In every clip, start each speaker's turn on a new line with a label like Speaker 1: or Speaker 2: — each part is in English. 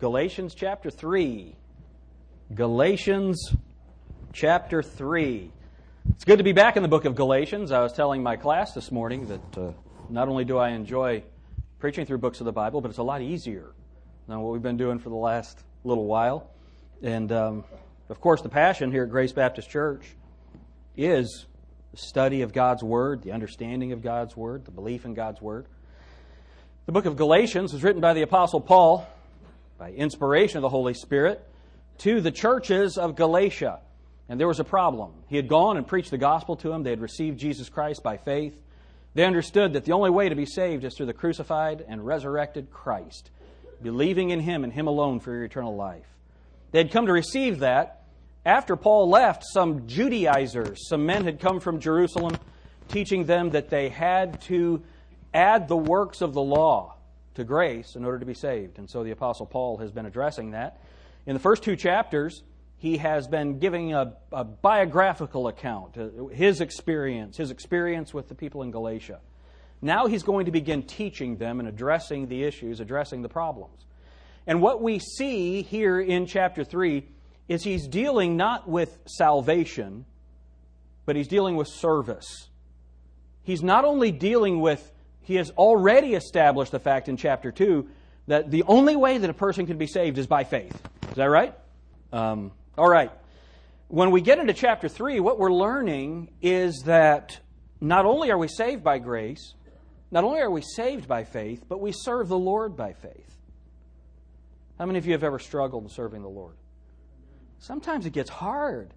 Speaker 1: Galatians chapter 3. Galatians chapter 3. It's good to be back in the book of Galatians. I was telling my class this morning that uh, not only do I enjoy preaching through books of the Bible, but it's a lot easier than what we've been doing for the last little while. And um, of course, the passion here at Grace Baptist Church is the study of God's Word, the understanding of God's Word, the belief in God's Word. The book of Galatians was written by the Apostle Paul by inspiration of the Holy Spirit to the churches of Galatia. And there was a problem. He had gone and preached the gospel to them. They had received Jesus Christ by faith. They understood that the only way to be saved is through the crucified and resurrected Christ, believing in Him and Him alone for your eternal life. They had come to receive that. After Paul left, some Judaizers, some men had come from Jerusalem, teaching them that they had to add the works of the law to grace in order to be saved. And so the Apostle Paul has been addressing that. In the first two chapters, he has been giving a, a, biographical account, uh, his experience, his experience with the people in Galatia. Now he's going to begin teaching them and addressing the issues, addressing the problems. And what we see here in chapter 3 is he's dealing not with salvation, but he's dealing with service. He's not only dealing with he has already established the fact in chapter 2 that the only way that a person can be saved is by faith. Is that right? Um, all right. When we get into chapter 3, what we're learning is that not only are we saved by grace, not only are we saved by faith, but we serve the Lord by faith. How many of you have ever struggled in serving the Lord? Sometimes it gets hard.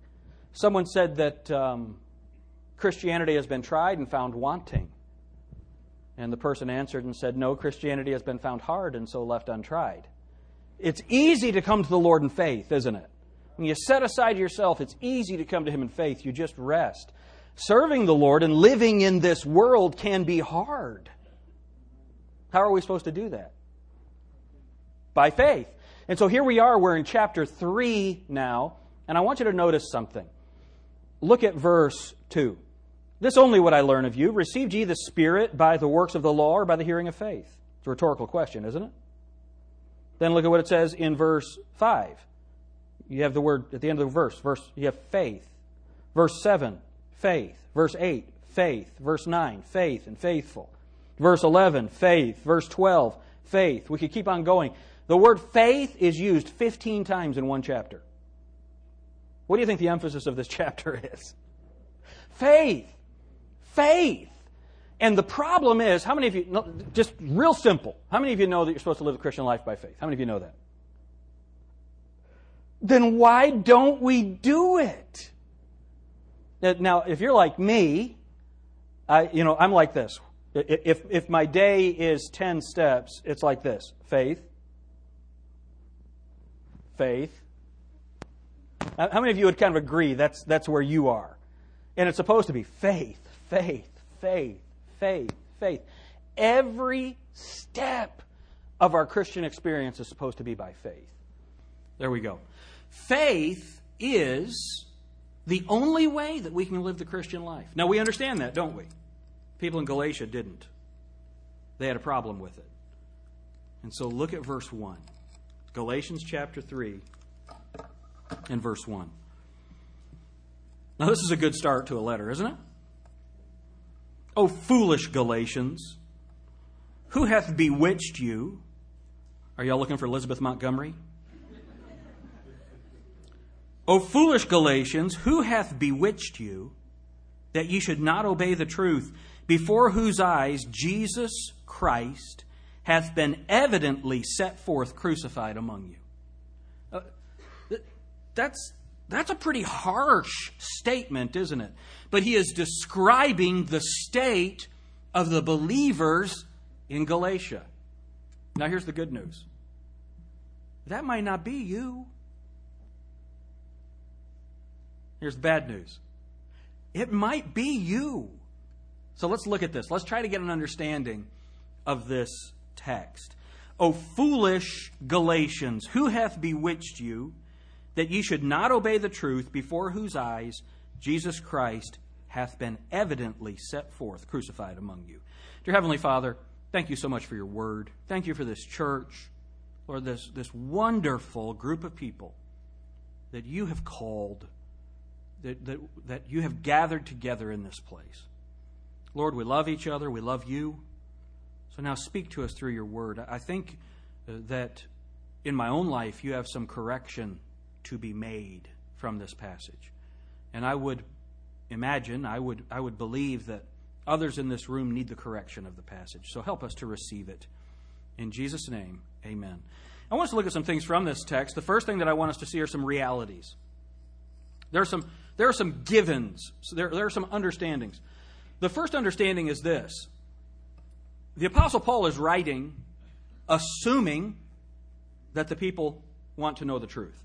Speaker 1: Someone said that um, Christianity has been tried and found wanting. And the person answered and said, No, Christianity has been found hard and so left untried. It's easy to come to the Lord in faith, isn't it? When you set aside yourself, it's easy to come to Him in faith. You just rest. Serving the Lord and living in this world can be hard. How are we supposed to do that? By faith. And so here we are, we're in chapter 3 now, and I want you to notice something. Look at verse 2. This only would I learn of you. Received ye the Spirit by the works of the law or by the hearing of faith? It's a rhetorical question, isn't it? Then look at what it says in verse 5. You have the word at the end of the verse. Verse you have faith. Verse 7, faith. Verse 8, faith. Verse 9, faith and faithful. Verse 11, faith. Verse 12, faith. We could keep on going. The word faith is used 15 times in one chapter. What do you think the emphasis of this chapter is? Faith faith. And the problem is, how many of you, just real simple, how many of you know that you're supposed to live a Christian life by faith? How many of you know that? Then why don't we do it? Now, if you're like me, I, you know, I'm like this. If, if my day is 10 steps, it's like this faith, faith. How many of you would kind of agree that's, that's where you are? And it's supposed to be faith, faith, faith, faith, faith. Every step of our Christian experience is supposed to be by faith. There we go. Faith is the only way that we can live the Christian life. Now, we understand that, don't we? People in Galatia didn't. They had a problem with it. And so look at verse 1. Galatians chapter 3 and verse 1. Now, this is a good start to a letter, isn't it? O foolish Galatians, who hath bewitched you? Are y'all looking for Elizabeth Montgomery? O foolish Galatians, who hath bewitched you that ye should not obey the truth, before whose eyes Jesus Christ hath been evidently set forth crucified among you? Uh, that's that's a pretty harsh statement, isn't it? But he is describing the state of the believers in Galatia. Now, here's the good news that might not be you. Here's the bad news it might be you. So let's look at this. Let's try to get an understanding of this text. O foolish Galatians, who hath bewitched you? that ye should not obey the truth, before whose eyes Jesus Christ hath been evidently set forth, crucified among you. Dear Heavenly Father, thank you so much for your word. Thank you for this church. Lord, this, this wonderful group of people that you have called, that, that, that you have gathered together in this place. Lord, we love each other. We love you. So now speak to us through your word. I think uh, that in my own life you have some correction to be made from this passage. And I would imagine, I would, I would believe that others in this room need the correction of the passage. So help us to receive it. In Jesus' name, amen. I want us to look at some things from this text. The first thing that I want us to see are some realities. There are some, there are some givens, there, there are some understandings. The first understanding is this the Apostle Paul is writing assuming that the people want to know the truth.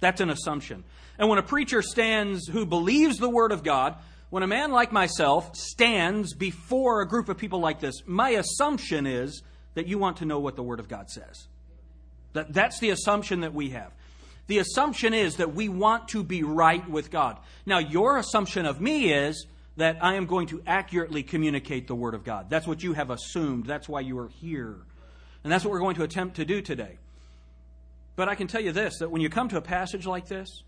Speaker 1: That's an assumption. And when a preacher stands who believes the Word of God, when a man like myself stands before a group of people like this, my assumption is that you want to know what the Word of God says. That, that's the assumption that we have. The assumption is that we want to be right with God. Now, your assumption of me is that I am going to accurately communicate the Word of God. That's what you have assumed. That's why you are here. And that's what we're going to attempt to do today. But I can tell you this that when you come to a passage like this,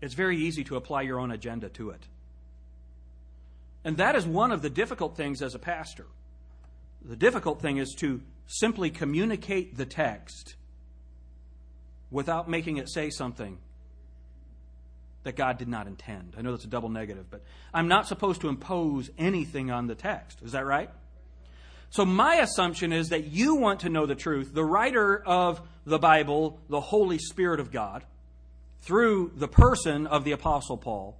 Speaker 1: it's very easy to apply your own agenda to it. And that is one of the difficult things as a pastor. The difficult thing is to simply communicate the text without making it say something that God did not intend. I know that's a double negative, but I'm not supposed to impose anything on the text. Is that right? So, my assumption is that you want to know the truth. The writer of the Bible, the Holy Spirit of God, through the person of the Apostle Paul,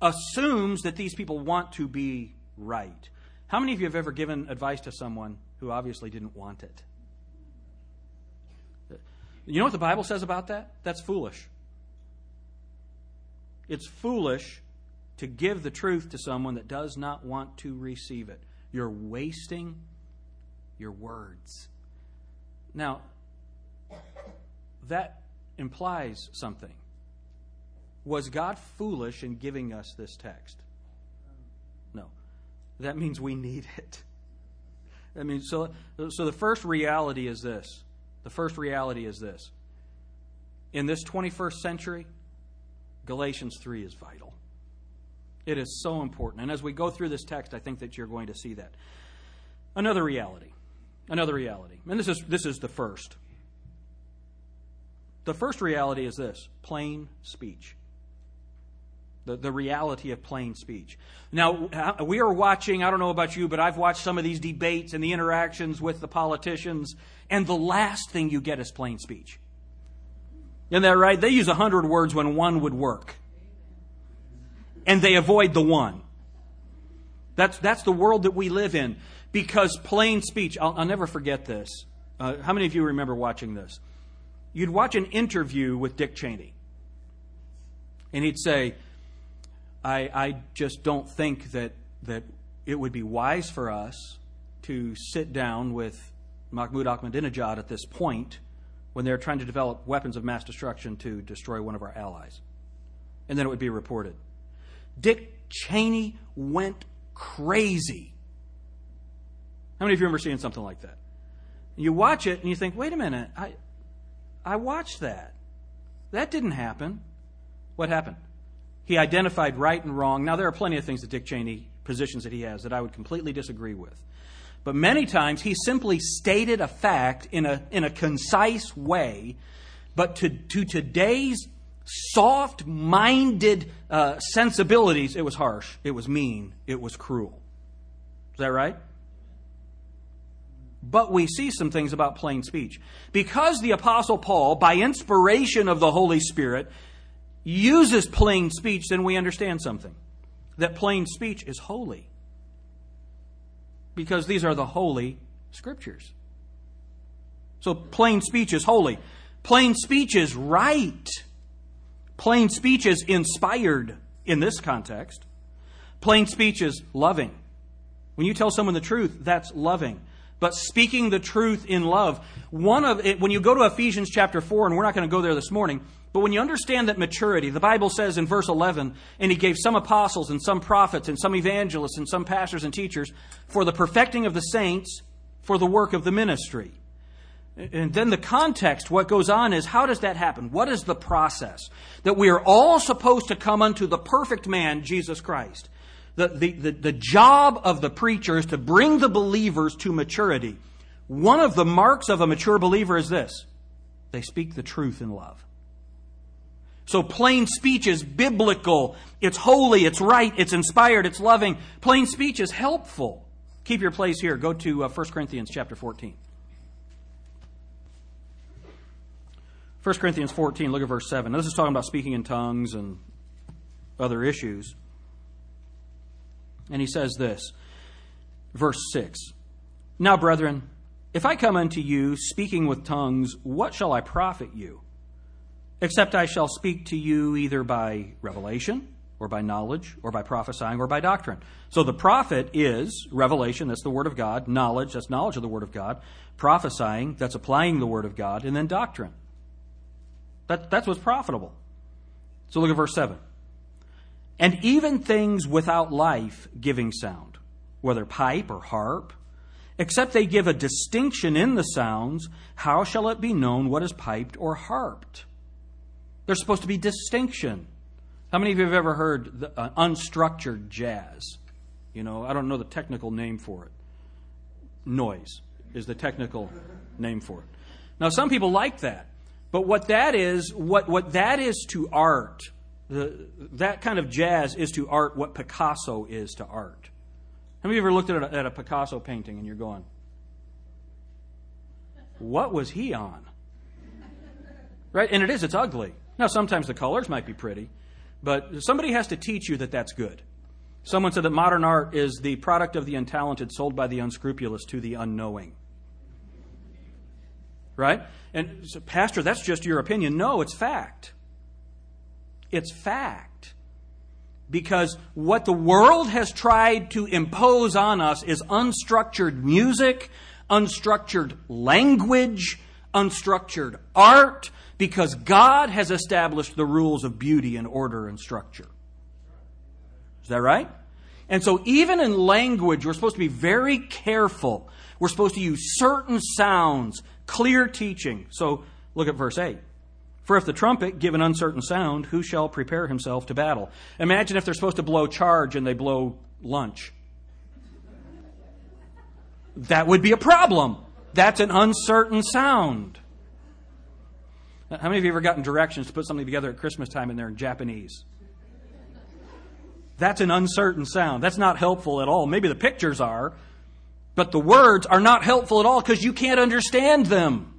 Speaker 1: assumes that these people want to be right. How many of you have ever given advice to someone who obviously didn't want it? You know what the Bible says about that? That's foolish. It's foolish to give the truth to someone that does not want to receive it. You're wasting your words. Now, that implies something. Was God foolish in giving us this text? No. That means we need it. I mean, so, so the first reality is this. The first reality is this. In this 21st century, Galatians 3 is vital. It is so important. And as we go through this text, I think that you're going to see that. Another reality. Another reality. And this is, this is the first. The first reality is this plain speech. The, the reality of plain speech. Now, uh, we are watching, I don't know about you, but I've watched some of these debates and the interactions with the politicians, and the last thing you get is plain speech. Isn't that right? They use a hundred words when one would work. And they avoid the one. That's, that's the world that we live in. Because plain speech, I'll, I'll never forget this. Uh, how many of you remember watching this? You'd watch an interview with Dick Cheney. And he'd say, I, I just don't think that, that it would be wise for us to sit down with Mahmoud Ahmadinejad at this point when they're trying to develop weapons of mass destruction to destroy one of our allies. And then it would be reported. Dick Cheney went crazy. How many of you remember seeing something like that? You watch it and you think, wait a minute, I, I watched that. That didn't happen. What happened? He identified right and wrong. Now, there are plenty of things that Dick Cheney, positions that he has, that I would completely disagree with. But many times he simply stated a fact in a, in a concise way, but to, to today's soft minded uh, sensibilities, it was harsh, it was mean, it was cruel. Is that right? But we see some things about plain speech. Because the Apostle Paul, by inspiration of the Holy Spirit, uses plain speech, then we understand something. That plain speech is holy because these are the holy scriptures. So plain speech is holy. Plain speech is right. Plain speech is inspired in this context. Plain speech is loving. When you tell someone the truth, that's loving. But speaking the truth in love, one of it, when you go to Ephesians chapter 4, and we're not going to go there this morning, but when you understand that maturity, the Bible says in verse 11, and he gave some apostles and some prophets and some evangelists and some pastors and teachers for the perfecting of the saints, for the work of the ministry. And then the context, what goes on is how does that happen? What is the process? That we are all supposed to come unto the perfect man, Jesus Christ. The, the, the, the job of the preacher is to bring the believers to maturity. One of the marks of a mature believer is this they speak the truth in love. So plain speech is biblical, it's holy, it's right, it's inspired, it's loving. Plain speech is helpful. Keep your place here. Go to uh, 1 Corinthians chapter 14. 1 Corinthians 14, look at verse 7. Now, this is talking about speaking in tongues and other issues. And he says this, verse 6 Now, brethren, if I come unto you speaking with tongues, what shall I profit you? Except I shall speak to you either by revelation, or by knowledge, or by prophesying, or by doctrine. So the profit is revelation, that's the Word of God, knowledge, that's knowledge of the Word of God, prophesying, that's applying the Word of God, and then doctrine. That, that's what's profitable. So look at verse 7. And even things without life giving sound, whether pipe or harp, except they give a distinction in the sounds, how shall it be known what is piped or harped? There's supposed to be distinction. How many of you have ever heard the, uh, unstructured jazz? You know, I don't know the technical name for it. Noise is the technical name for it. Now, some people like that. But what that is, what, what that is to art, the, that kind of jazz is to art what Picasso is to art. Have you ever looked at a, at a Picasso painting and you're going, what was he on? Right? And it is, it's ugly. Now, sometimes the colors might be pretty, but somebody has to teach you that that's good. Someone said that modern art is the product of the untalented sold by the unscrupulous to the unknowing. Right? And so, Pastor, that's just your opinion. No, it's fact. It's fact. Because what the world has tried to impose on us is unstructured music, unstructured language, unstructured art, because God has established the rules of beauty and order and structure. Is that right? And so, even in language, we're supposed to be very careful. We're supposed to use certain sounds Clear teaching. So look at verse 8. For if the trumpet give an uncertain sound, who shall prepare himself to battle? Imagine if they're supposed to blow charge and they blow lunch. That would be a problem. That's an uncertain sound. How many of you ever gotten directions to put something together at Christmas time and they're in Japanese? That's an uncertain sound. That's not helpful at all. Maybe the pictures are, but the words are not helpful at all because you can't understand them.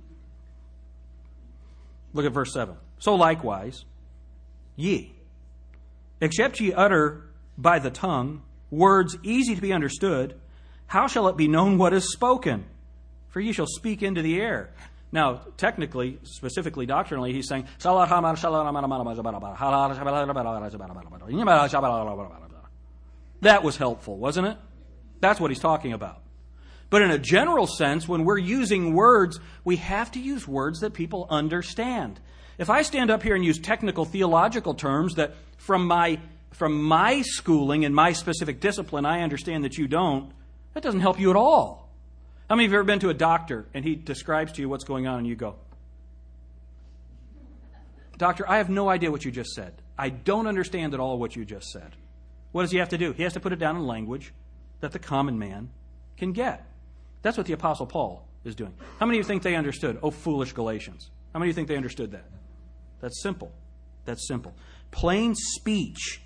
Speaker 1: Look at verse 7. So likewise, ye, except ye utter by the tongue words easy to be understood, how shall it be known what is spoken? For ye shall speak into the air. Now, technically, specifically doctrinally, he's saying, that was helpful, wasn't it? That's what he's talking about. But in a general sense, when we're using words, we have to use words that people understand. If I stand up here and use technical theological terms that from my, from my schooling and my specific discipline, I understand that you don't, that doesn't help you at all. How many of you have ever been to a doctor and he describes to you what's going on and you go, Doctor, I have no idea what you just said. I don't understand at all what you just said. What does he have to do? He has to put it down in language that the common man can get. That's what the Apostle Paul is doing. How many of you think they understood? Oh, foolish Galatians. How many of you think they understood that? That's simple. That's simple. Plain speech.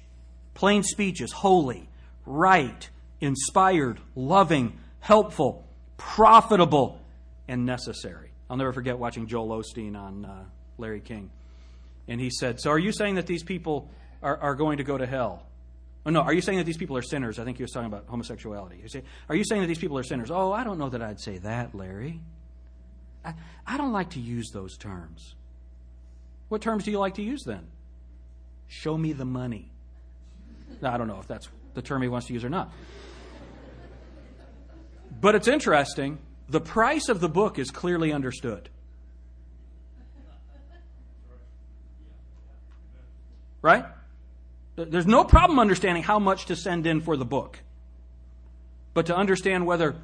Speaker 1: Plain speech is holy, right, inspired, loving, helpful, profitable, and necessary. I'll never forget watching Joel Osteen on uh, Larry King. And he said, So are you saying that these people are, are going to go to hell? Oh, no, are you saying that these people are sinners? I think he was talking about homosexuality. You say, are you saying that these people are sinners? Oh, I don't know that I'd say that, Larry. I, I don't like to use those terms. What terms do you like to use then? Show me the money. Now, I don't know if that's the term he wants to use or not. But it's interesting. The price of the book is clearly understood. Right? There's no problem understanding how much to send in for the book. But to understand whether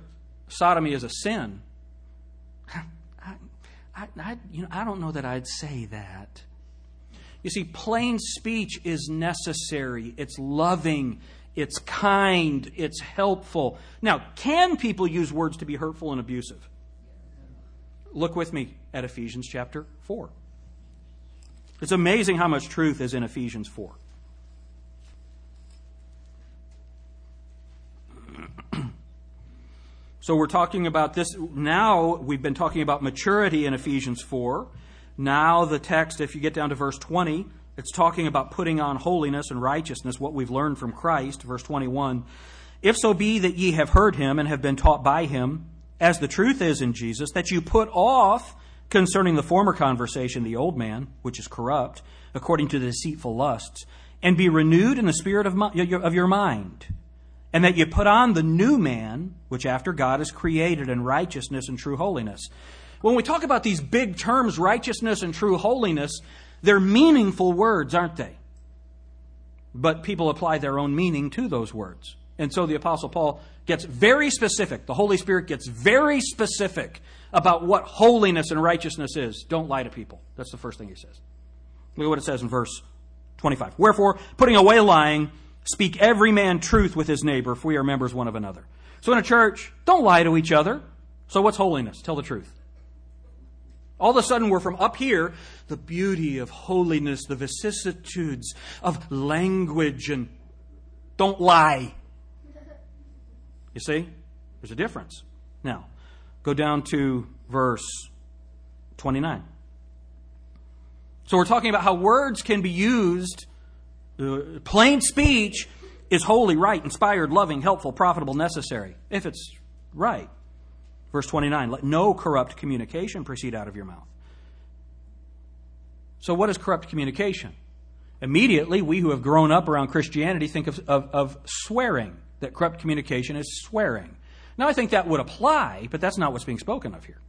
Speaker 1: sodomy is a sin, I, I, you know, I don't know that I'd say that. You see, plain speech is necessary, it's loving, it's kind, it's helpful. Now, can people use words to be hurtful and abusive? Look with me at Ephesians chapter 4. It's amazing how much truth is in Ephesians 4. So we're talking about this now. We've been talking about maturity in Ephesians 4. Now, the text, if you get down to verse 20, it's talking about putting on holiness and righteousness, what we've learned from Christ. Verse 21 If so be that ye have heard him and have been taught by him, as the truth is in Jesus, that you put off concerning the former conversation the old man, which is corrupt, according to the deceitful lusts, and be renewed in the spirit of, of your mind, and that you put on the new man, which after God is created in righteousness and true holiness. When we talk about these big terms, righteousness and true holiness, they're meaningful words, aren't they? But people apply their own meaning to those words. And so the Apostle Paul gets very specific. The Holy Spirit gets very specific about what holiness and righteousness is. Don't lie to people. That's the first thing he says. Look at what it says in verse 25. Wherefore, putting away lying, speak every man truth with his neighbor, for we are members one of another. So in a church, don't lie to each other. So what's holiness? Tell the truth. All of a sudden, we're from up here, the beauty of holiness, the vicissitudes of language, and don't lie. You see? There's a difference. Now, go down to verse 29. So we're talking about how words can be used. Uh, plain speech is holy, right, inspired, loving, helpful, profitable, necessary, if it's right. Verse 29 Let no corrupt communication proceed out of your mouth. So, what is corrupt communication? Immediately, we who have grown up around Christianity think of, of, of swearing that corrupt communication is swearing. Now, I think that would apply, but that's not what's being spoken of here.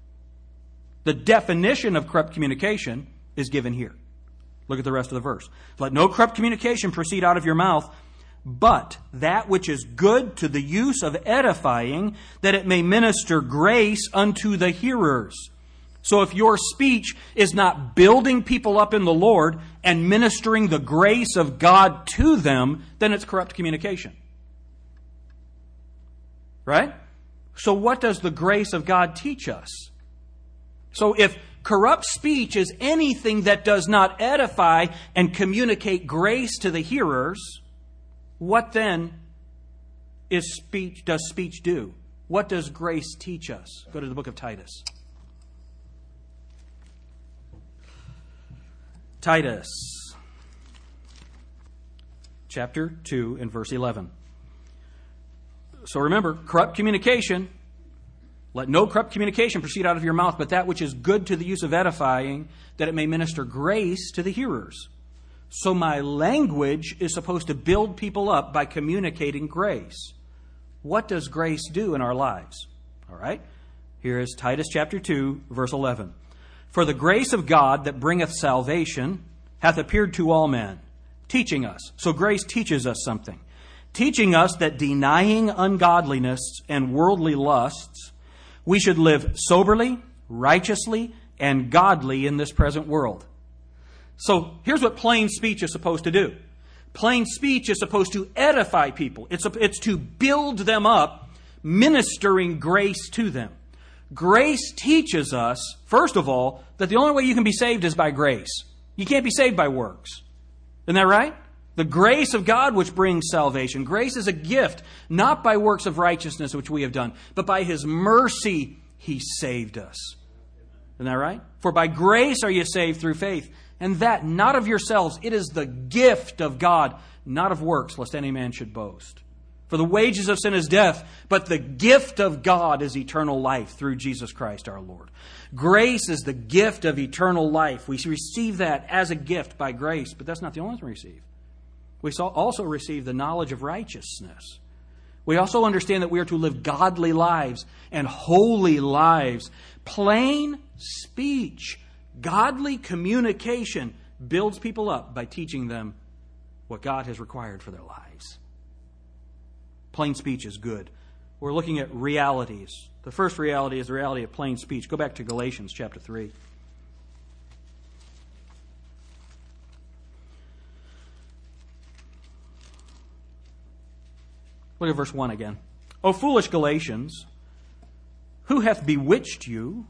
Speaker 1: The definition of corrupt communication is given here. Look at the rest of the verse. Let no corrupt communication proceed out of your mouth, but that which is good to the use of edifying, that it may minister grace unto the hearers. So if your speech is not building people up in the Lord and ministering the grace of God to them, then it's corrupt communication. Right? So, what does the grace of God teach us? So, if corrupt speech is anything that does not edify and communicate grace to the hearers, what then is speech does speech do? What does grace teach us? Go to the book of Titus. Titus chapter 2 and verse 11. So remember, corrupt communication, let no corrupt communication proceed out of your mouth, but that which is good to the use of edifying, that it may minister grace to the hearers. So my language is supposed to build people up by communicating grace. What does grace do in our lives? All right. Here is Titus chapter 2, verse 11. For the grace of God that bringeth salvation hath appeared to all men, teaching us. So grace teaches us something teaching us that denying ungodliness and worldly lusts, we should live soberly, righteously, and godly in this present world. So here's what plain speech is supposed to do. Plain speech is supposed to edify people. It's, it's to build them up, ministering grace to them. Grace teaches us, first of all, that the only way you can be saved is by grace. You can't be saved by works. Isn't that right? The grace of God which brings salvation. Grace is a gift, not by works of righteousness which we have done, but by His mercy He saved us. Isn't that right? For by grace are you saved through faith, and that not of yourselves. It is the gift of God, not of works, lest any man should boast. For the wages of sin is death, but the gift of God is eternal life through Jesus Christ our Lord. Grace is the gift of eternal life. We receive that as a gift by grace, but that's not the only thing we receive. We also receive the knowledge of righteousness. We also understand that we are to live godly lives and holy lives. Plain speech, godly communication builds people up by teaching them what God has required for their lives. Plain speech is good. We're looking at realities. The first reality is the reality of plain speech. Go back to Galatians chapter 3. Look at verse 1 again. O foolish Galatians, who hath bewitched you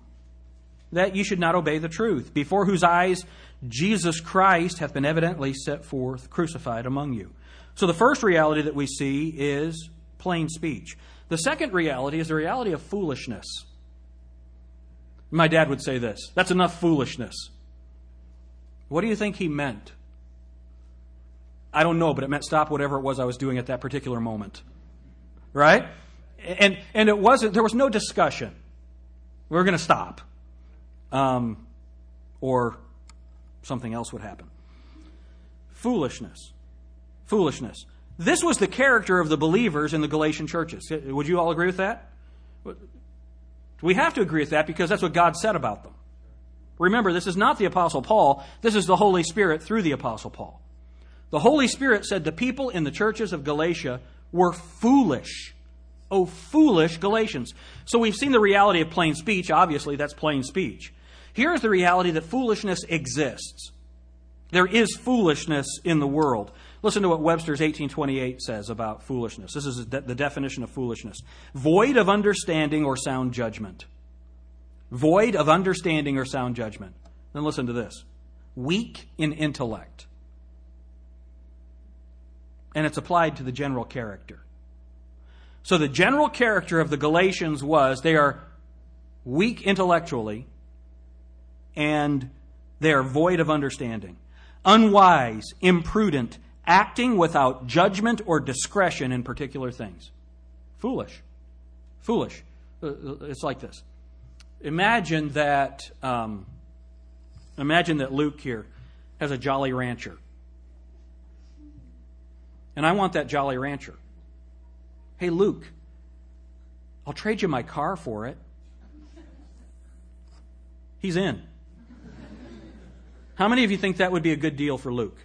Speaker 1: that ye should not obey the truth, before whose eyes Jesus Christ hath been evidently set forth crucified among you? So the first reality that we see is plain speech. The second reality is the reality of foolishness. My dad would say this that's enough foolishness. What do you think he meant? I don't know, but it meant stop whatever it was I was doing at that particular moment. Right? And, and it wasn't, there was no discussion. We were going to stop. Um, or something else would happen. Foolishness. Foolishness. This was the character of the believers in the Galatian churches. Would you all agree with that? We have to agree with that because that's what God said about them. Remember, this is not the Apostle Paul, this is the Holy Spirit through the Apostle Paul. The Holy Spirit said the people in the churches of Galatia were foolish. Oh, foolish Galatians. So we've seen the reality of plain speech. Obviously, that's plain speech. Here's the reality that foolishness exists. There is foolishness in the world. Listen to what Webster's 1828 says about foolishness. This is the definition of foolishness void of understanding or sound judgment. Void of understanding or sound judgment. Then listen to this weak in intellect. And it's applied to the general character. So the general character of the Galatians was they are weak intellectually and they are void of understanding, unwise, imprudent, acting without judgment or discretion in particular things. Foolish. Foolish. Uh, uh, it's like this. Imagine that. Um, imagine that Luke here has a Jolly Rancher, and I want that Jolly Rancher. Hey, Luke, I'll trade you my car for it. He's in. How many of you think that would be a good deal for Luke?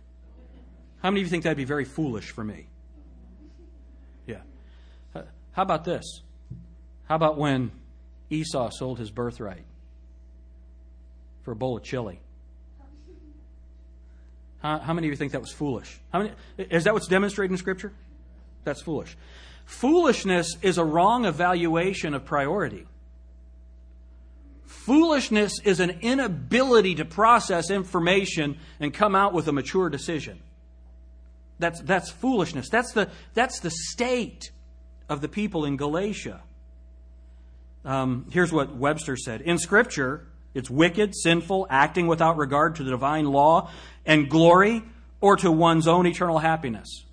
Speaker 1: How many of you think that'd be very foolish for me? Yeah. How about this? How about when Esau sold his birthright for a bowl of chili? How, how many of you think that was foolish? Many, is that what's demonstrated in Scripture? That's foolish. Foolishness is a wrong evaluation of priority. Foolishness is an inability to process information and come out with a mature decision. That's, that's foolishness. That's the, that's the state of the people in Galatia. Um, here's what Webster said In Scripture, it's wicked, sinful, acting without regard to the divine law and glory or to one's own eternal happiness.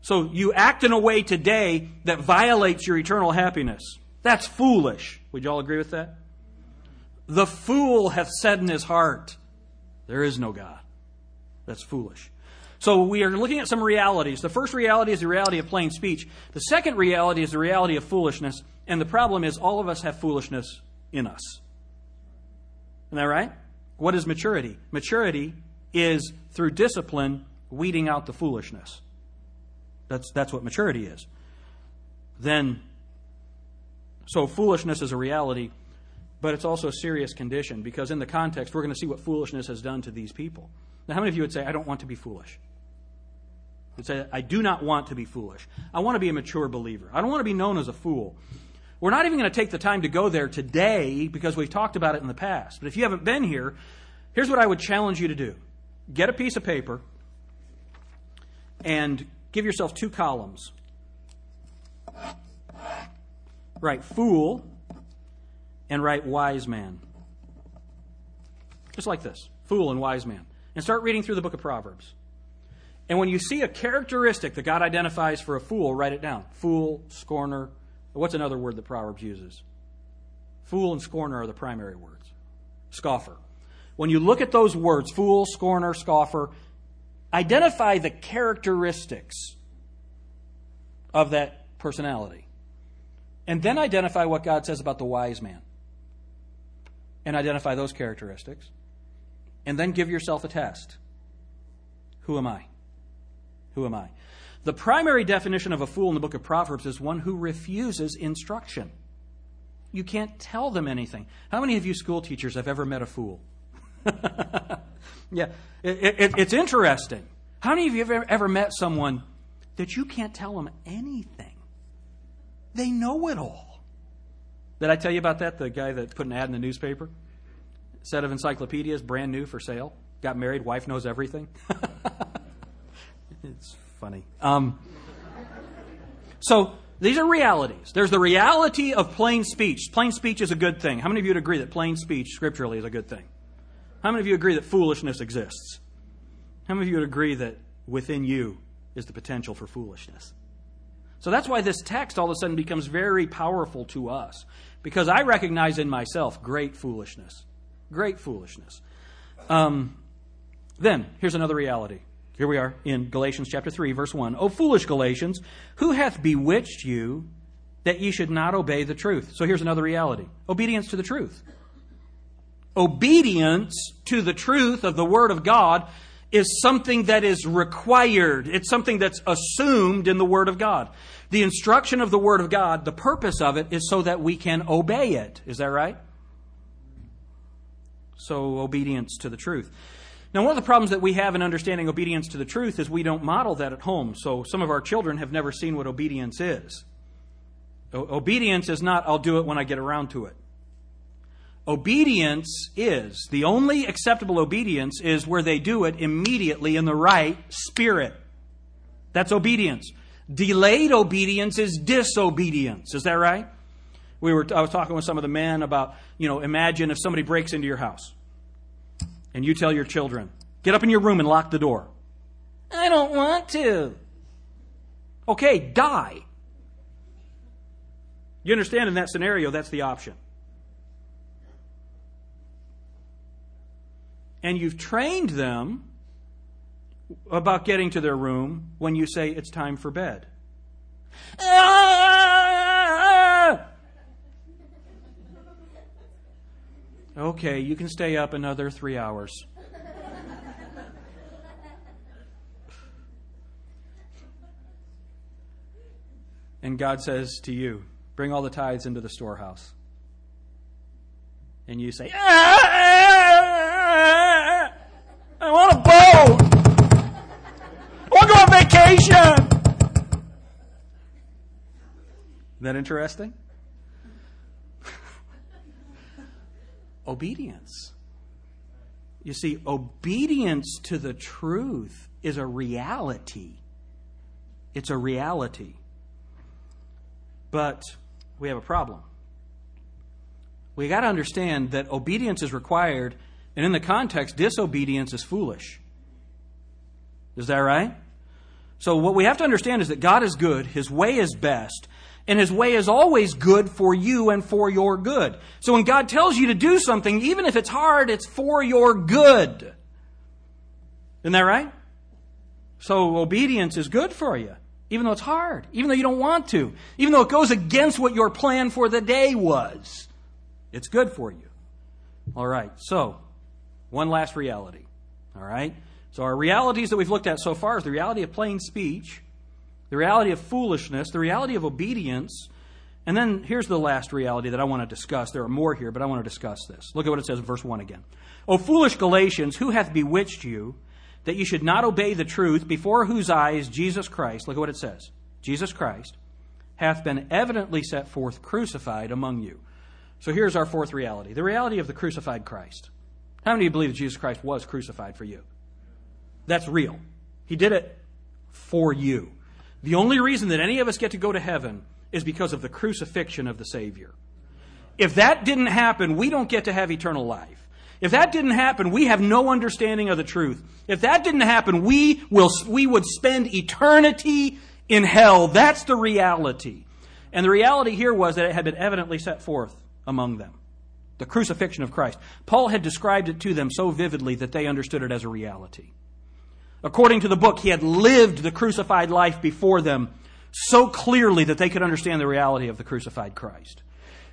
Speaker 1: So you act in a way today that violates your eternal happiness. That's foolish. Would you all agree with that? The fool hath said in his heart, There is no God. That's foolish. So we are looking at some realities. The first reality is the reality of plain speech. The second reality is the reality of foolishness. And the problem is all of us have foolishness in us. Isn't that right? What is maturity? Maturity is through discipline weeding out the foolishness. That's, that's what maturity is. Then, so foolishness is a reality, but it's also a serious condition because in the context, we're going to see what foolishness has done to these people. Now, how many of you would say, I don't want to be foolish? Would say, I do not want to be foolish. I want to be a mature believer. I don't want to be known as a fool. We're not even going to take the time to go there today because we've talked about it in the past. But if you haven't been here, here's what I would challenge you to do get a piece of paper and give yourself two columns. Write fool and write wise man. Just like this fool and wise man. And start reading through the book of Proverbs. And when you see a characteristic that God identifies for a fool, write it down. Fool, scorner. What's another word that Proverbs uses? Fool and scorner are the primary words. Scoffer. When you look at those words, fool, scorner, scoffer, identify the characteristics of that personality. And then identify what God says about the wise man. And identify those characteristics. And then give yourself a test. Who am I? Who am I? The primary definition of a fool in the book of Proverbs is one who refuses instruction. You can't tell them anything. How many of you school teachers have ever met a fool? yeah, it, it, it's interesting. How many of you have ever, ever met someone that you can't tell them anything? they know it all. Did I tell you about that? The guy that put an ad in the newspaper? Set of encyclopedias, brand new for sale. Got married, wife knows everything. it's funny. Um, so these are realities. There's the reality of plain speech. Plain speech is a good thing. How many of you would agree that plain speech scripturally is a good thing? How many of you agree that foolishness exists? How many of you would agree that within you is the potential for foolishness? So that's why this text all of a sudden becomes very powerful to us. Because I recognize in myself great foolishness. Great foolishness. Um, then, here's another reality. Here we are in Galatians chapter 3, verse 1. O foolish Galatians, who hath bewitched you that ye should not obey the truth? So here's another reality obedience to the truth. Obedience to the truth of the Word of God is something that is required. It's something that's assumed in the Word of God. The instruction of the Word of God, the purpose of it is so that we can obey it. Is that right? So, obedience to the truth. Now, one of the problems that we have in understanding obedience to the truth is we don't model that at home. So, some of our children have never seen what obedience is. O- obedience is not, I'll do it when I get around to it. Obedience is, the only acceptable obedience is where they do it immediately in the right spirit. That's obedience. Delayed obedience is disobedience. Is that right? We were, I was talking with some of the men about, you know, imagine if somebody breaks into your house and you tell your children, get up in your room and lock the door. I don't want to. Okay, die. You understand in that scenario, that's the option. And you've trained them about getting to their room when you say it's time for bed. Ah! Okay, you can stay up another three hours. and God says to you, Bring all the tithes into the storehouse. And you say, I want a boat. I want to go on vacation. Isn't that interesting? Obedience. You see, obedience to the truth is a reality. It's a reality. But we have a problem. We got to understand that obedience is required, and in the context, disobedience is foolish. Is that right? So, what we have to understand is that God is good, His way is best, and his way is always good for you and for your good. So when God tells you to do something, even if it's hard, it's for your good. Isn't that right? So obedience is good for you, even though it's hard, even though you don't want to, even though it goes against what your plan for the day was. It's good for you. All right, so one last reality. All right? So our realities that we've looked at so far is the reality of plain speech the reality of foolishness, the reality of obedience, and then here's the last reality that I want to discuss. There are more here, but I want to discuss this. Look at what it says in verse 1 again. O foolish Galatians, who hath bewitched you that you should not obey the truth, before whose eyes Jesus Christ, look at what it says, Jesus Christ, hath been evidently set forth crucified among you. So here's our fourth reality the reality of the crucified Christ. How many of you believe that Jesus Christ was crucified for you? That's real. He did it for you. The only reason that any of us get to go to heaven is because of the crucifixion of the Savior. If that didn't happen, we don't get to have eternal life. If that didn't happen, we have no understanding of the truth. If that didn't happen, we will, we would spend eternity in hell. That's the reality. And the reality here was that it had been evidently set forth among them. The crucifixion of Christ. Paul had described it to them so vividly that they understood it as a reality. According to the book, he had lived the crucified life before them so clearly that they could understand the reality of the crucified Christ.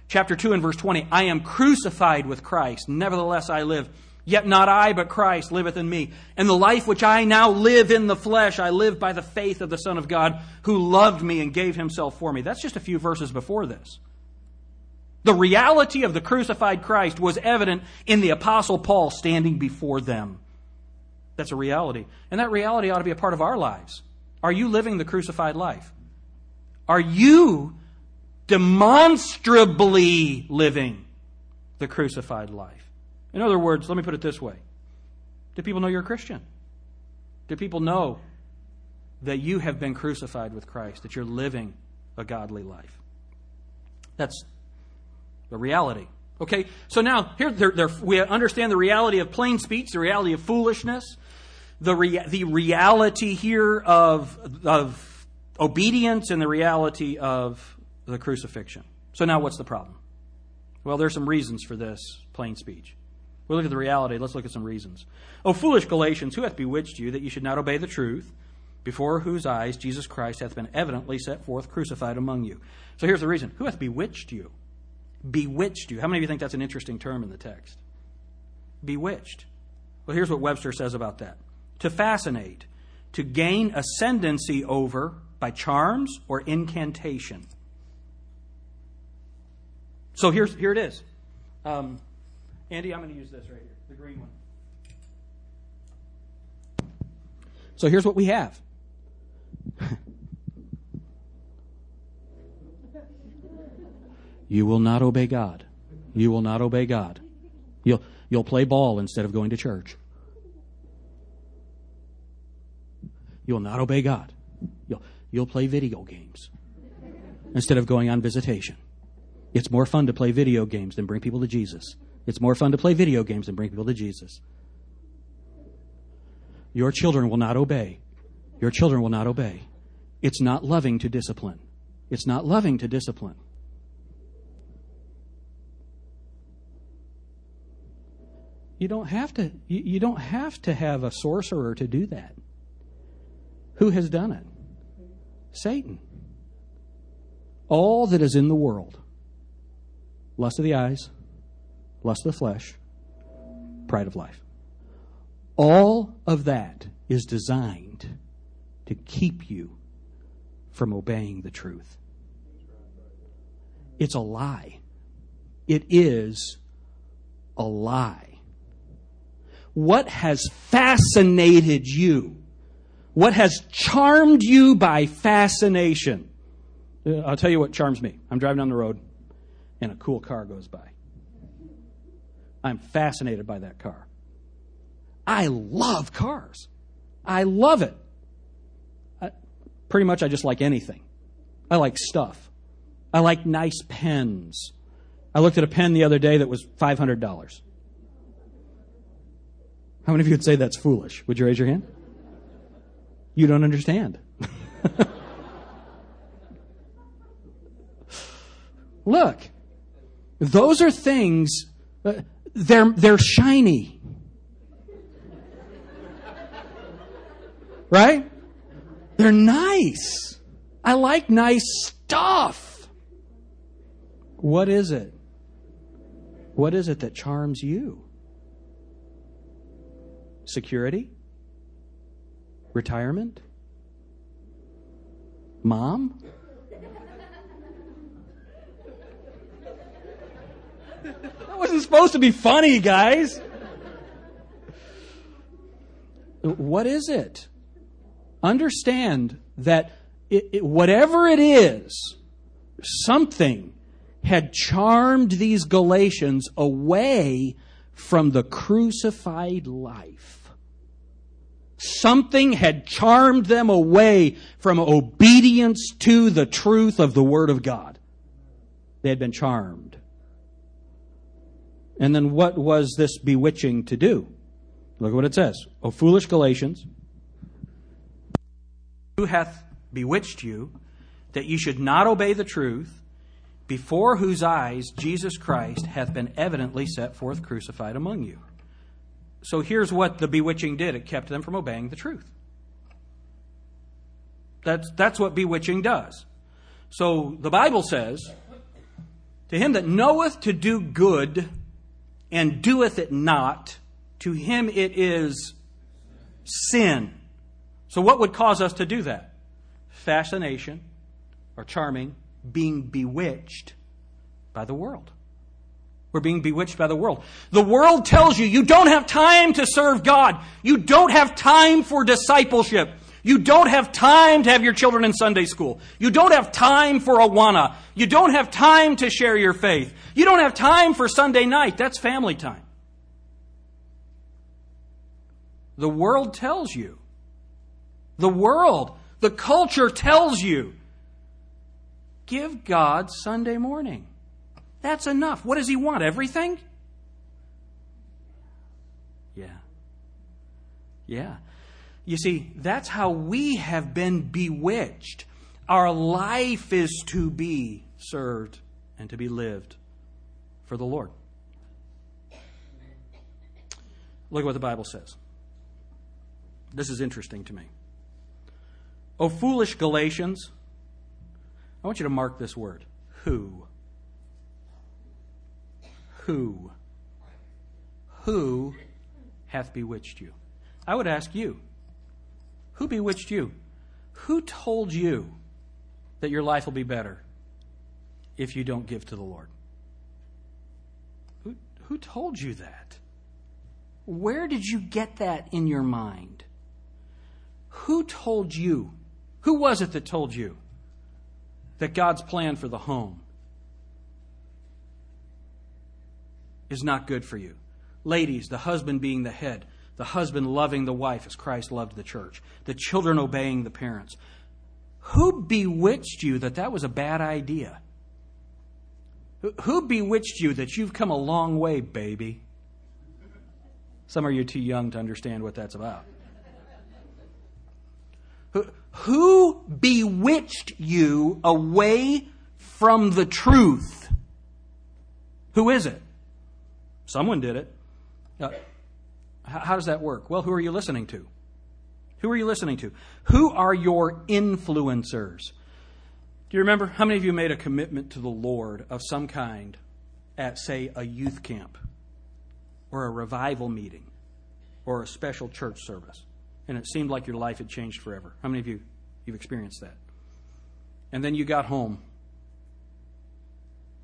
Speaker 1: Chapter 2 and verse 20 I am crucified with Christ, nevertheless I live. Yet not I, but Christ liveth in me. And the life which I now live in the flesh, I live by the faith of the Son of God, who loved me and gave himself for me. That's just a few verses before this. The reality of the crucified Christ was evident in the Apostle Paul standing before them. That's a reality. And that reality ought to be a part of our lives. Are you living the crucified life? Are you demonstrably living the crucified life. In other words, let me put it this way Do people know you're a Christian? Do people know that you have been crucified with Christ, that you're living a godly life? That's the reality. Okay, so now here they're, they're, we understand the reality of plain speech, the reality of foolishness, the, rea- the reality here of, of obedience, and the reality of the crucifixion. So now what's the problem? Well, there's some reasons for this plain speech. We look at the reality. Let's look at some reasons. O foolish Galatians, who hath bewitched you that you should not obey the truth, before whose eyes Jesus Christ hath been evidently set forth crucified among you? So here's the reason. Who hath bewitched you? bewitched you. How many of you think that's an interesting term in the text? Bewitched. Well, here's what Webster says about that to fascinate, to gain ascendancy over by charms or incantation. So here's, here it is. Um, Andy, I'm going to use this right here, the green one. So here's what we have You will not obey God. You will not obey God. You'll, you'll play ball instead of going to church. You'll not obey God. You'll, you'll play video games instead of going on visitation. It's more fun to play video games than bring people to Jesus. It's more fun to play video games than bring people to Jesus. Your children will not obey. Your children will not obey. It's not loving to discipline. It's not loving to discipline. You don't have to you, you don't have to have a sorcerer to do that. Who has done it? Satan. All that is in the world. Lust of the eyes, lust of the flesh, pride of life. All of that is designed to keep you from obeying the truth. It's a lie. It is a lie. What has fascinated you? What has charmed you by fascination? Uh, I'll tell you what charms me. I'm driving down the road and a cool car goes by. I'm fascinated by that car. I love cars. I love it. I, pretty much, I just like anything. I like stuff. I like nice pens. I looked at a pen the other day that was $500. How many of you would say that's foolish? Would you raise your hand? You don't understand. Look, those are things, uh, they're, they're shiny. Right? They're nice. I like nice stuff. What is it? What is it that charms you? Security? Retirement? Mom? that wasn't supposed to be funny, guys. What is it? Understand that it, it, whatever it is, something had charmed these Galatians away from the crucified life. Something had charmed them away from obedience to the truth of the Word of God. They had been charmed. And then what was this bewitching to do? Look at what it says. O foolish Galatians, who hath bewitched you that you should not obey the truth, before whose eyes Jesus Christ hath been evidently set forth crucified among you. So here's what the bewitching did it kept them from obeying the truth. That's, that's what bewitching does. So the Bible says, To him that knoweth to do good and doeth it not, to him it is sin. So what would cause us to do that? Fascination or charming being bewitched by the world. We're being bewitched by the world. The world tells you you don't have time to serve God. You don't have time for discipleship. You don't have time to have your children in Sunday school. You don't have time for Awana. You don't have time to share your faith. You don't have time for Sunday night. That's family time. The world tells you. The world, the culture tells you. Give God Sunday morning. That's enough. What does He want? Everything? Yeah. Yeah. You see, that's how we have been bewitched. Our life is to be served and to be lived for the Lord. Look at what the Bible says. This is interesting to me. O foolish Galatians, I want you to mark this word. Who? Who? Who hath bewitched you? I would ask you, who bewitched you? Who told you that your life will be better if you don't give to the Lord? Who, who told you that? Where did you get that in your mind? Who told you? Who was it that told you that God's plan for the home is not good for you? Ladies, the husband being the head, the husband loving the wife as Christ loved the church, the children obeying the parents. Who bewitched you that that was a bad idea? Who bewitched you that you've come a long way, baby? Some of you are too young to understand what that's about. Who bewitched you away from the truth? Who is it? Someone did it. Uh, how does that work? Well, who are you listening to? Who are you listening to? Who are your influencers? Do you remember how many of you made a commitment to the Lord of some kind at, say, a youth camp or a revival meeting or a special church service? And it seemed like your life had changed forever. How many of you you've experienced that? And then you got home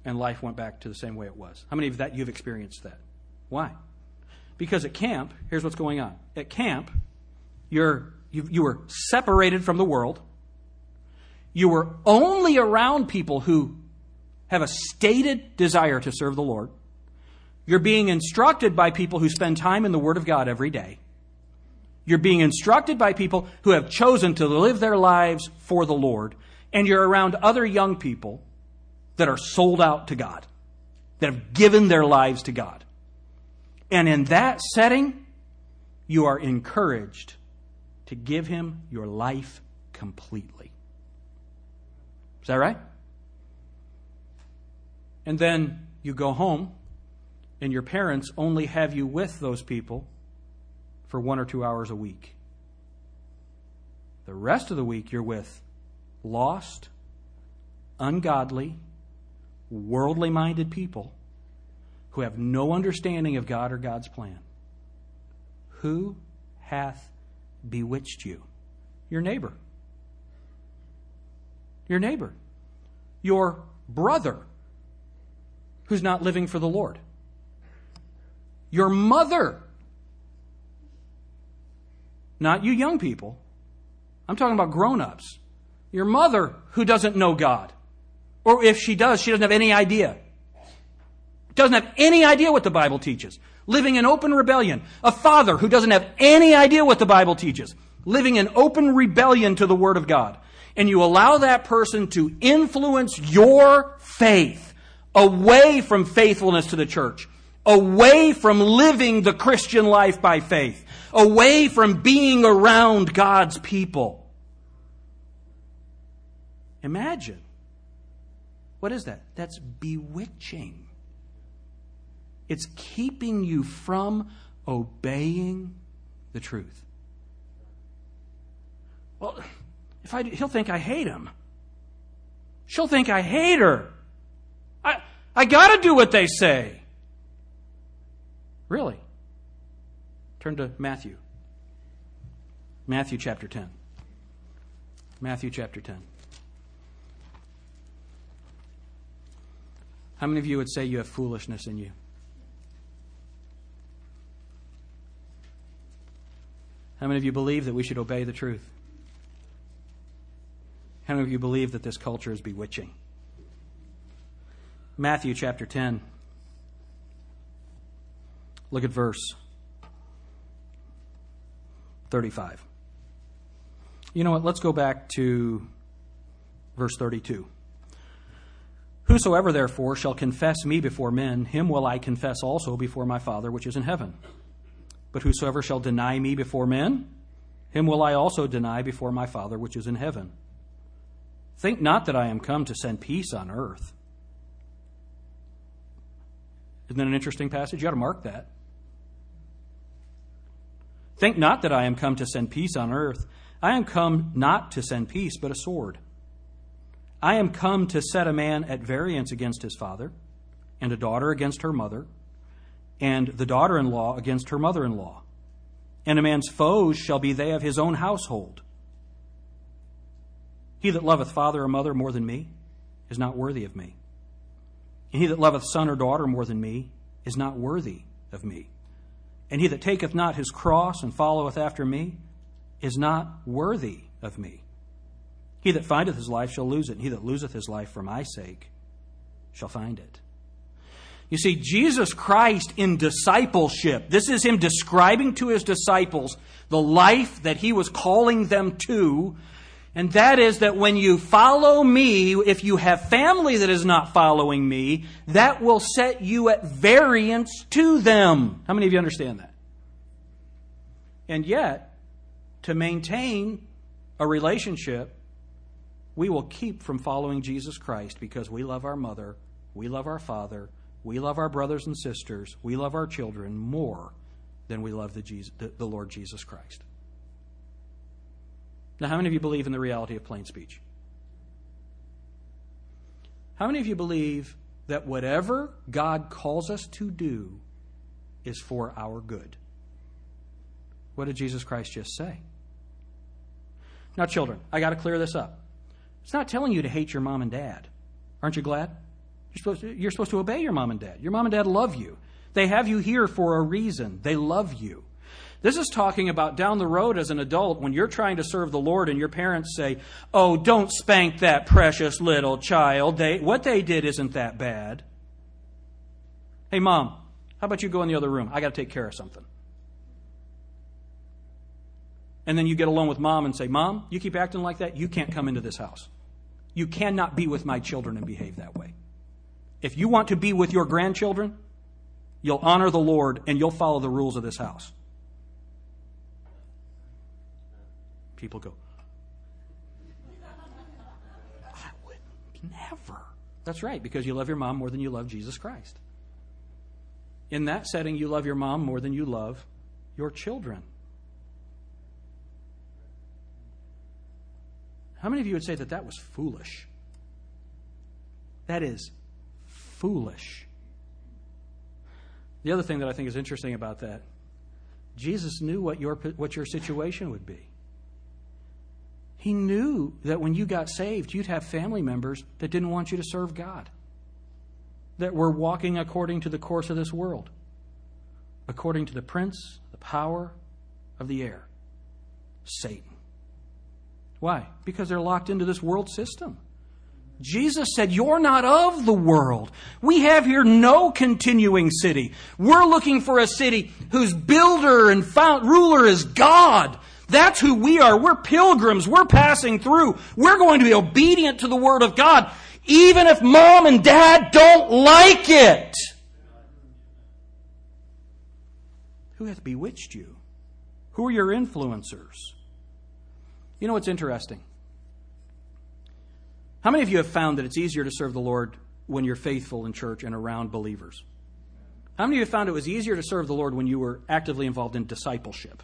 Speaker 1: and life went back to the same way it was. How many of that you've experienced that? Why? Because at camp, here's what's going on. At camp, you're, you, you were separated from the world. You were only around people who have a stated desire to serve the Lord. You're being instructed by people who spend time in the Word of God every day. You're being instructed by people who have chosen to live their lives for the Lord. And you're around other young people that are sold out to God, that have given their lives to God. And in that setting, you are encouraged to give Him your life completely. Is that right? And then you go home, and your parents only have you with those people for one or two hours a week. The rest of the week, you're with lost, ungodly, worldly minded people who have no understanding of God or God's plan. Who hath bewitched you? Your neighbor. Your neighbor. Your brother who's not living for the Lord. Your mother. Not you young people. I'm talking about grown ups. Your mother who doesn't know God. Or if she does, she doesn't have any idea doesn't have any idea what the Bible teaches, living in open rebellion. A father who doesn't have any idea what the Bible teaches, living in open rebellion to the Word of God. And you allow that person to influence your faith away from faithfulness to the church, away from living the Christian life by faith, away from being around God's people. Imagine. What is that? That's bewitching. It's keeping you from obeying the truth. Well, if I, he'll think I hate him. She'll think I hate her. I, I got to do what they say. Really? Turn to Matthew. Matthew chapter 10. Matthew chapter 10. How many of you would say you have foolishness in you? How many of you believe that we should obey the truth? How many of you believe that this culture is bewitching? Matthew chapter 10. Look at verse 35. You know what? Let's go back to verse 32. Whosoever therefore shall confess me before men, him will I confess also before my Father which is in heaven. But whosoever shall deny me before men, him will I also deny before my Father which is in heaven. Think not that I am come to send peace on earth. Isn't that an interesting passage? You ought to mark that. Think not that I am come to send peace on earth. I am come not to send peace, but a sword. I am come to set a man at variance against his father, and a daughter against her mother, and the daughter in law against her mother in law. And a man's foes shall be they of his own household. He that loveth father or mother more than me is not worthy of me. And he that loveth son or daughter more than me is not worthy of me. And he that taketh not his cross and followeth after me is not worthy of me. He that findeth his life shall lose it, and he that loseth his life for my sake shall find it. You see, Jesus Christ in discipleship, this is him describing to his disciples the life that he was calling them to. And that is that when you follow me, if you have family that is not following me, that will set you at variance to them. How many of you understand that? And yet, to maintain a relationship, we will keep from following Jesus Christ because we love our mother, we love our father, we love our brothers and sisters, we love our children more than we love the, Jesus, the, Lord Jesus Christ. Now, how many of you believe in the reality of plain speech? How many of you believe that whatever God calls us to do is for our good? What did Jesus Christ just say? Now, children, I got to clear this up. It's not telling you to hate your mom and dad. Aren't you glad? You're supposed, to, you're supposed to obey your mom and dad. Your mom and dad love you. They have you here for a reason. They love you. This is talking about down the road as an adult when you're trying to serve the Lord and your parents say, Oh, don't spank that precious little child. They, what they did isn't that bad. Hey, mom, how about you go in the other room? I got to take care of something. And then you get alone with mom and say, Mom, you keep acting like that, you can't come into this house. You cannot be with my children and behave that way. If you want to be with your grandchildren, you'll honor the Lord and you'll follow the rules of this house. People go, I would never. That's right, because you love your mom more than you love Jesus Christ. In that setting, you love your mom more than you love your children. How many of you would say that that was foolish? That is foolish. The other thing that I think is interesting about that, Jesus knew what your, what your situation would be. He knew that when you got saved, you'd have family members that didn't want you to serve God, that were walking according to the course of this world, according to the prince, the power of the air, Satan. Why? Because they're locked into this world system. Jesus said, You're not of the world. We have here no continuing city. We're looking for a city whose builder and fount, ruler is God. That's who we are. We're pilgrims. We're passing through. We're going to be obedient to the Word of God, even if mom and dad don't like it. Who hath bewitched you? Who are your influencers? You know what's interesting? How many of you have found that it's easier to serve the Lord when you're faithful in church and around believers? How many of you have found it was easier to serve the Lord when you were actively involved in discipleship?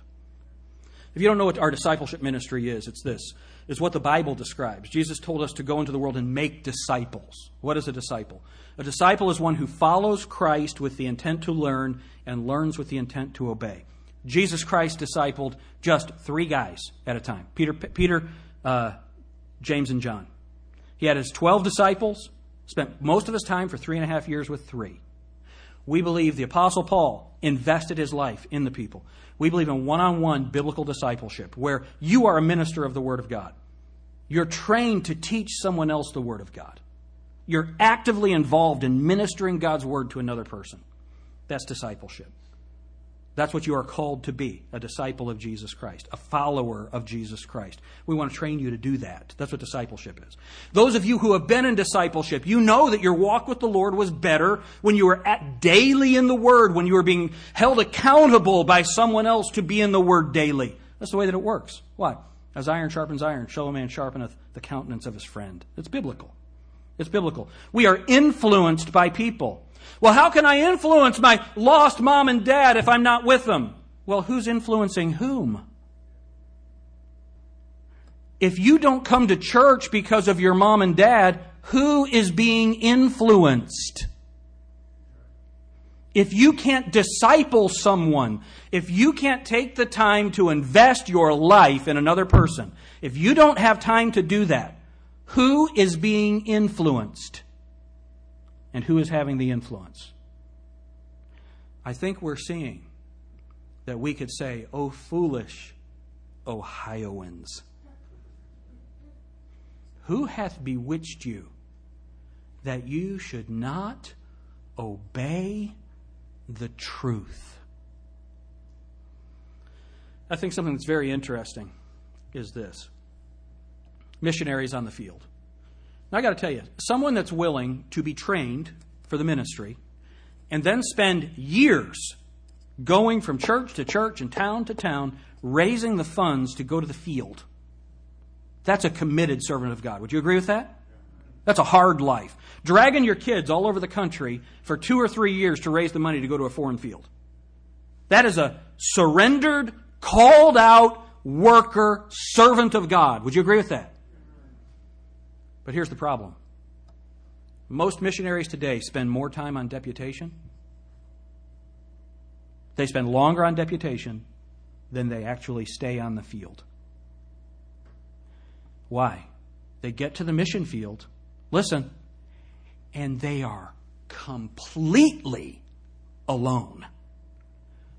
Speaker 1: If you don't know what our discipleship ministry is, it's this. It's what the Bible describes. Jesus told us to go into the world and make disciples. What is a disciple? A disciple is one who follows Christ with the intent to learn and learns with the intent to obey. Jesus Christ discipled just three guys at a time Peter, Peter uh, James, and John. He had his 12 disciples, spent most of his time for three and a half years with three. We believe the Apostle Paul invested his life in the people. We believe in one on one biblical discipleship where you are a minister of the Word of God. You're trained to teach someone else the Word of God. You're actively involved in ministering God's Word to another person. That's discipleship. That's what you are called to be a disciple of Jesus Christ, a follower of Jesus Christ. We want to train you to do that. That's what discipleship is. Those of you who have been in discipleship, you know that your walk with the Lord was better when you were at daily in the Word, when you were being held accountable by someone else to be in the Word daily. That's the way that it works. Why? As iron sharpens iron, so a man sharpeneth the countenance of his friend. It's biblical. It's biblical. We are influenced by people. Well, how can I influence my lost mom and dad if I'm not with them? Well, who's influencing whom? If you don't come to church because of your mom and dad, who is being influenced? If you can't disciple someone, if you can't take the time to invest your life in another person, if you don't have time to do that, who is being influenced? And who is having the influence. I think we're seeing that we could say, Oh, foolish Ohioans, who hath bewitched you that you should not obey the truth? I think something that's very interesting is this missionaries on the field. Now, I got to tell you, someone that's willing to be trained for the ministry and then spend years going from church to church and town to town, raising the funds to go to the field. That's a committed servant of God. Would you agree with that? That's a hard life. Dragging your kids all over the country for two or three years to raise the money to go to a foreign field. That is a surrendered, called out worker, servant of God. Would you agree with that? But here's the problem most missionaries today spend more time on deputation, they spend longer on deputation than they actually stay on the field. Why? They get to the mission field, listen, and they are completely alone.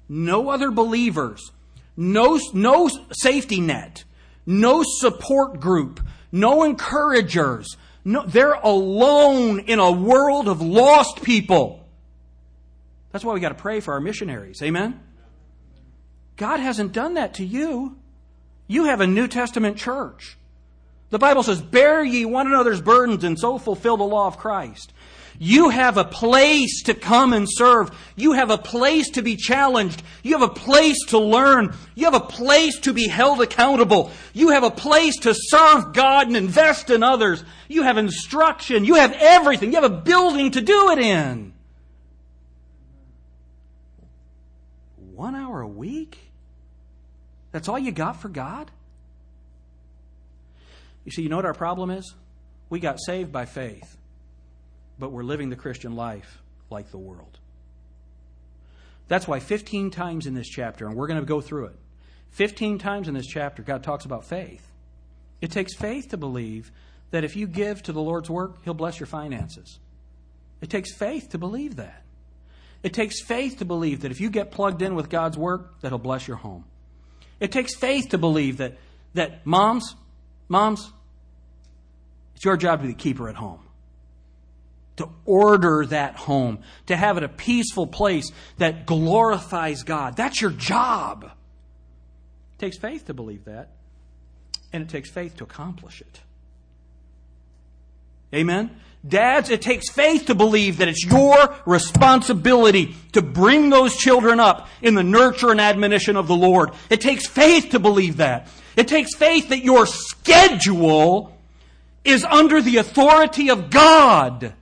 Speaker 1: No other believers, no, no safety net, no support group, no encouragers. No, they're alone in a world of lost people. That's why we got to pray for our missionaries. Amen? God hasn't done that to you. You have a New Testament church. The Bible says, Bear ye one another's burdens and so fulfill the law of Christ. You have a place to come and serve. You have a place to be challenged. You have a place to learn. You have a place to be held accountable. You have a place to serve God and invest in others. You have instruction. You have everything. You have a building to do it in. One hour a week? That's all you got for God? You see, you know what our problem is? We got saved by faith but we're living the Christian life like the world. That's why 15 times in this chapter, and we're going to go through it, 15 times in this chapter, God talks about faith. It takes faith to believe that if you give to the Lord's work, He'll bless your finances. It takes faith to believe that. It takes faith to believe that if you get plugged in with God's work, that He'll bless your home. It takes faith to believe that, that moms, moms, it's your job to be the keeper at home to order that home, to have it a peaceful place that glorifies God. That's your job. It takes faith to believe that, and it takes faith to accomplish it. Amen? Dads, it takes faith to believe that it's your responsibility to bring those children up in the nurture and admonition of the Lord. It takes faith to believe that. It takes faith that your schedule is under the authority of God.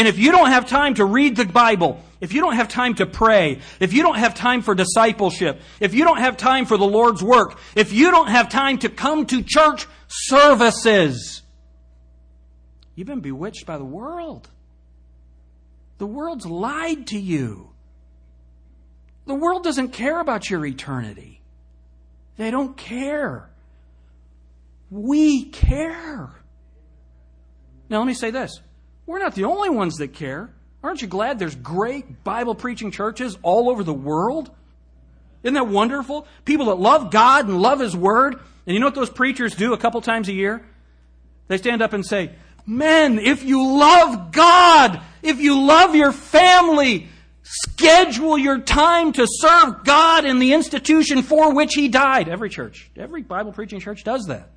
Speaker 1: And if you don't have time to read the Bible, if you don't have time to pray, if you don't have time for discipleship, if you don't have time for the Lord's work, if you don't have time to come to church services, you've been bewitched by the world. The world's lied to you. The world doesn't care about your eternity. They don't care. We care. Now, let me say this we're not the only ones that care. Aren't you glad there's great Bible preaching churches all over the world? Isn't that wonderful? People that love God and love His Word. And you know what those preachers do a couple times a year? They stand up and say, Men, if you love God, if you love your family, schedule your time to serve God in the institution for which He died. Every church, every Bible preaching church does that.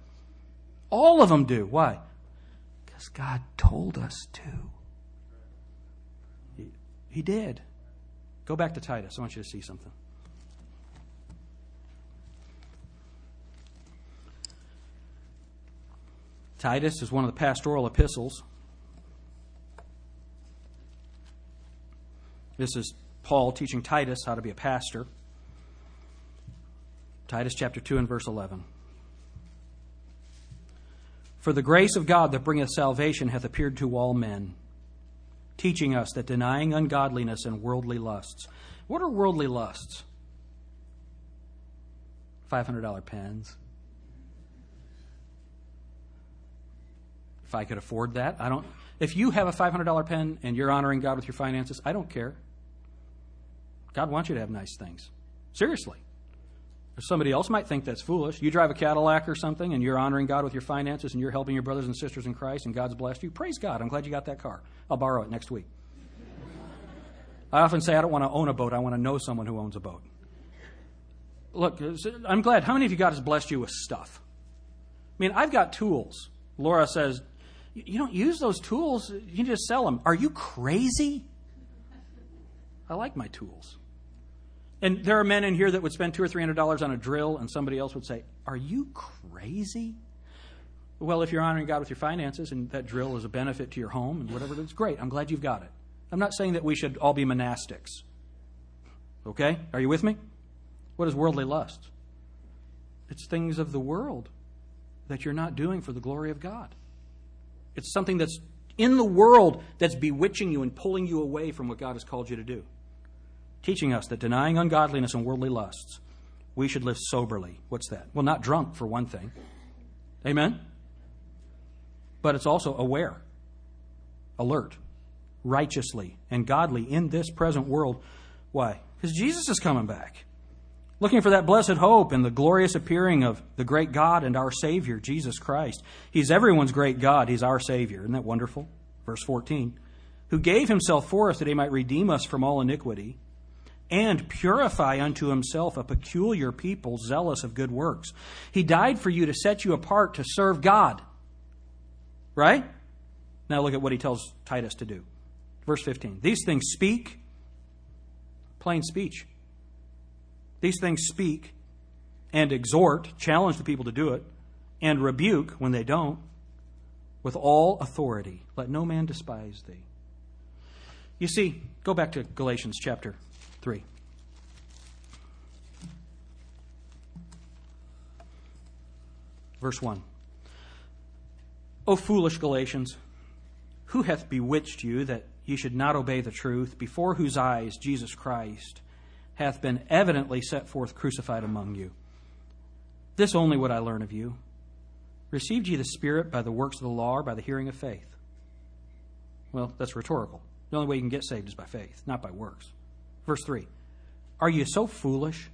Speaker 1: All of them do. Why? Because God told us to. He, he did. Go back to Titus. I want you to see something. Titus is one of the pastoral epistles. This is Paul teaching Titus how to be a pastor. Titus chapter 2 and verse 11. For the grace of God that bringeth salvation hath appeared to all men, teaching us that denying ungodliness and worldly lusts. What are worldly lusts? $500 pens, if I could afford that. I don't. If you have a $500 pen and you're honoring God with your finances, I don't care. God wants you to have nice things. Seriously. Somebody else might think that's foolish. You drive a Cadillac or something and you're honoring God with your finances and you're helping your brothers and sisters in Christ and God's blessed you. Praise God. I'm glad you got that car. I'll borrow it next week. I often say I don't want to own a boat, I want to know someone who owns a boat. Look, I'm glad. How many of you God has blessed you with stuff? I mean, I've got tools. Laura says, you don't use those tools. You just sell them. Are you crazy? I like my tools. And there are men in here that would spend two or three hundred dollars on a drill, and somebody else would say, Are you crazy? Well, if you're honoring God with your finances and that drill is a benefit to your home and whatever, it's great. I'm glad you've got it. I'm not saying that we should all be monastics. Okay? Are you with me? What is worldly lust? It's things of the world that you're not doing for the glory of God. It's something that's in the world that's bewitching you and pulling you away from what God has called you to do. Teaching us that denying ungodliness and worldly lusts, we should live soberly. What's that? Well, not drunk, for one thing. Amen? But it's also aware, alert, righteously, and godly in this present world. Why? Because Jesus is coming back looking for that blessed hope and the glorious appearing of the great God and our Savior, Jesus Christ. He's everyone's great God. He's our Savior. Isn't that wonderful? Verse 14. Who gave himself for us that he might redeem us from all iniquity and purify unto himself a peculiar people zealous of good works. He died for you to set you apart to serve God. Right? Now look at what he tells Titus to do. Verse 15. These things speak plain speech these things speak and exhort, challenge the people to do it, and rebuke when they don't, with all authority. Let no man despise thee. You see, go back to Galatians chapter 3. Verse 1. O foolish Galatians, who hath bewitched you that ye should not obey the truth, before whose eyes Jesus Christ hath been evidently set forth crucified among you. This only would I learn of you. Received ye the Spirit by the works of the law or by the hearing of faith? Well, that's rhetorical. The only way you can get saved is by faith, not by works. Verse 3 Are you so foolish?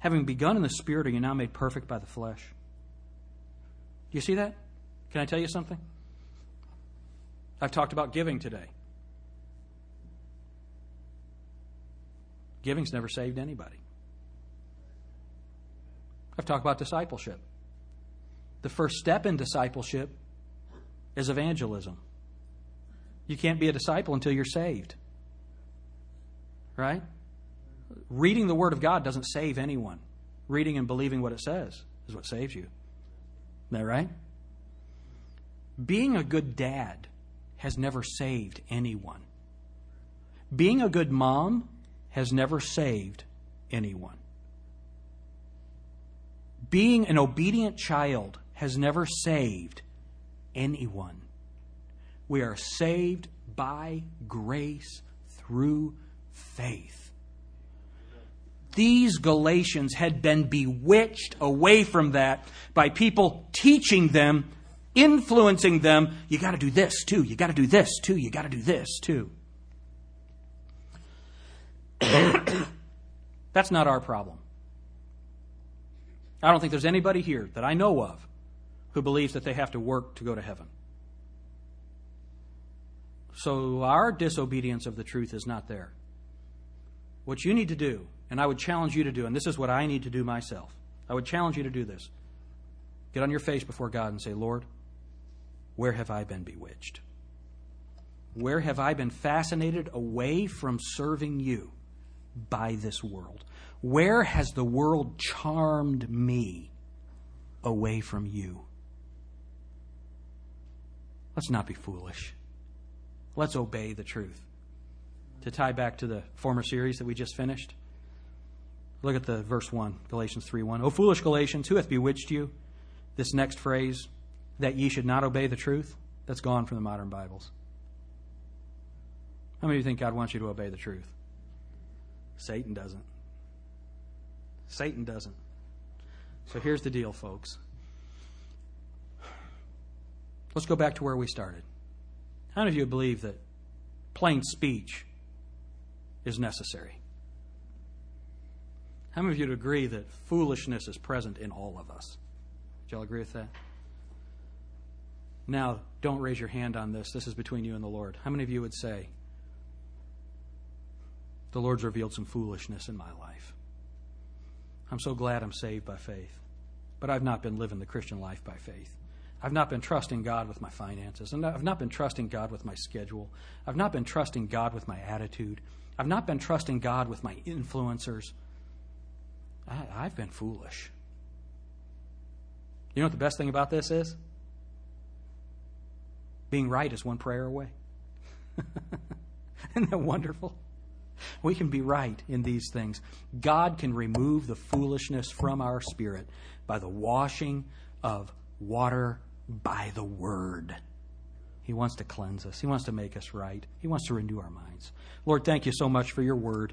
Speaker 1: Having begun in the Spirit, are you now made perfect by the flesh? Do you see that? Can I tell you something? I've talked about giving today. Giving's never saved anybody. I've talked about discipleship. The first step in discipleship is evangelism. You can't be a disciple until you're saved. Right? Reading the Word of God doesn't save anyone. Reading and believing what it says is what saves you. Isn't that right? Being a good dad has never saved anyone. Being a good mom has never saved anyone. Being an obedient child has never saved anyone. We are saved by grace through faith. These Galatians had been bewitched away from that by people teaching them, influencing them. You got to do this too. You got to do this too. You got to do this too. That's not our problem. I don't think there's anybody here that I know of who believes that they have to work to go to heaven. So our disobedience of the truth is not there. What you need to do, and I would challenge you to do, and this is what I need to do myself, I would challenge you to do this. Get on your face before God and say, Lord, where have I been bewitched? Where have I been fascinated away from serving you by this world? Where has the world charmed me away from you? Let's not be foolish. Let's obey the truth. To tie back to the former series that we just finished, look at the verse 1, Galatians 3 1. O foolish Galatians, who hath bewitched you? This next phrase, that ye should not obey the truth, that's gone from the modern Bibles. How many of you think God wants you to obey the truth? Satan doesn't. Satan doesn't. So here's the deal, folks. Let's go back to where we started. How many of you believe that plain speech is necessary? How many of you would agree that foolishness is present in all of us? Do y'all agree with that? Now, don't raise your hand on this. This is between you and the Lord. How many of you would say, The Lord's revealed some foolishness in my life? I'm so glad I'm saved by faith, but I've not been living the Christian life by faith. I've not been trusting God with my finances. and I've not been trusting God with my schedule. I've not been trusting God with my attitude. I've not been trusting God with my influencers. I, have been foolish. You know what the best thing about this is? Being right is one prayer away. Isn't that wonderful? We can be right in these things. God can remove the foolishness from our spirit by the washing of water by the word. He wants to cleanse us. He wants to make us right. He wants to renew our minds. Lord, thank you so much for your word.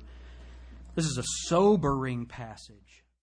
Speaker 1: This is a sobering passage.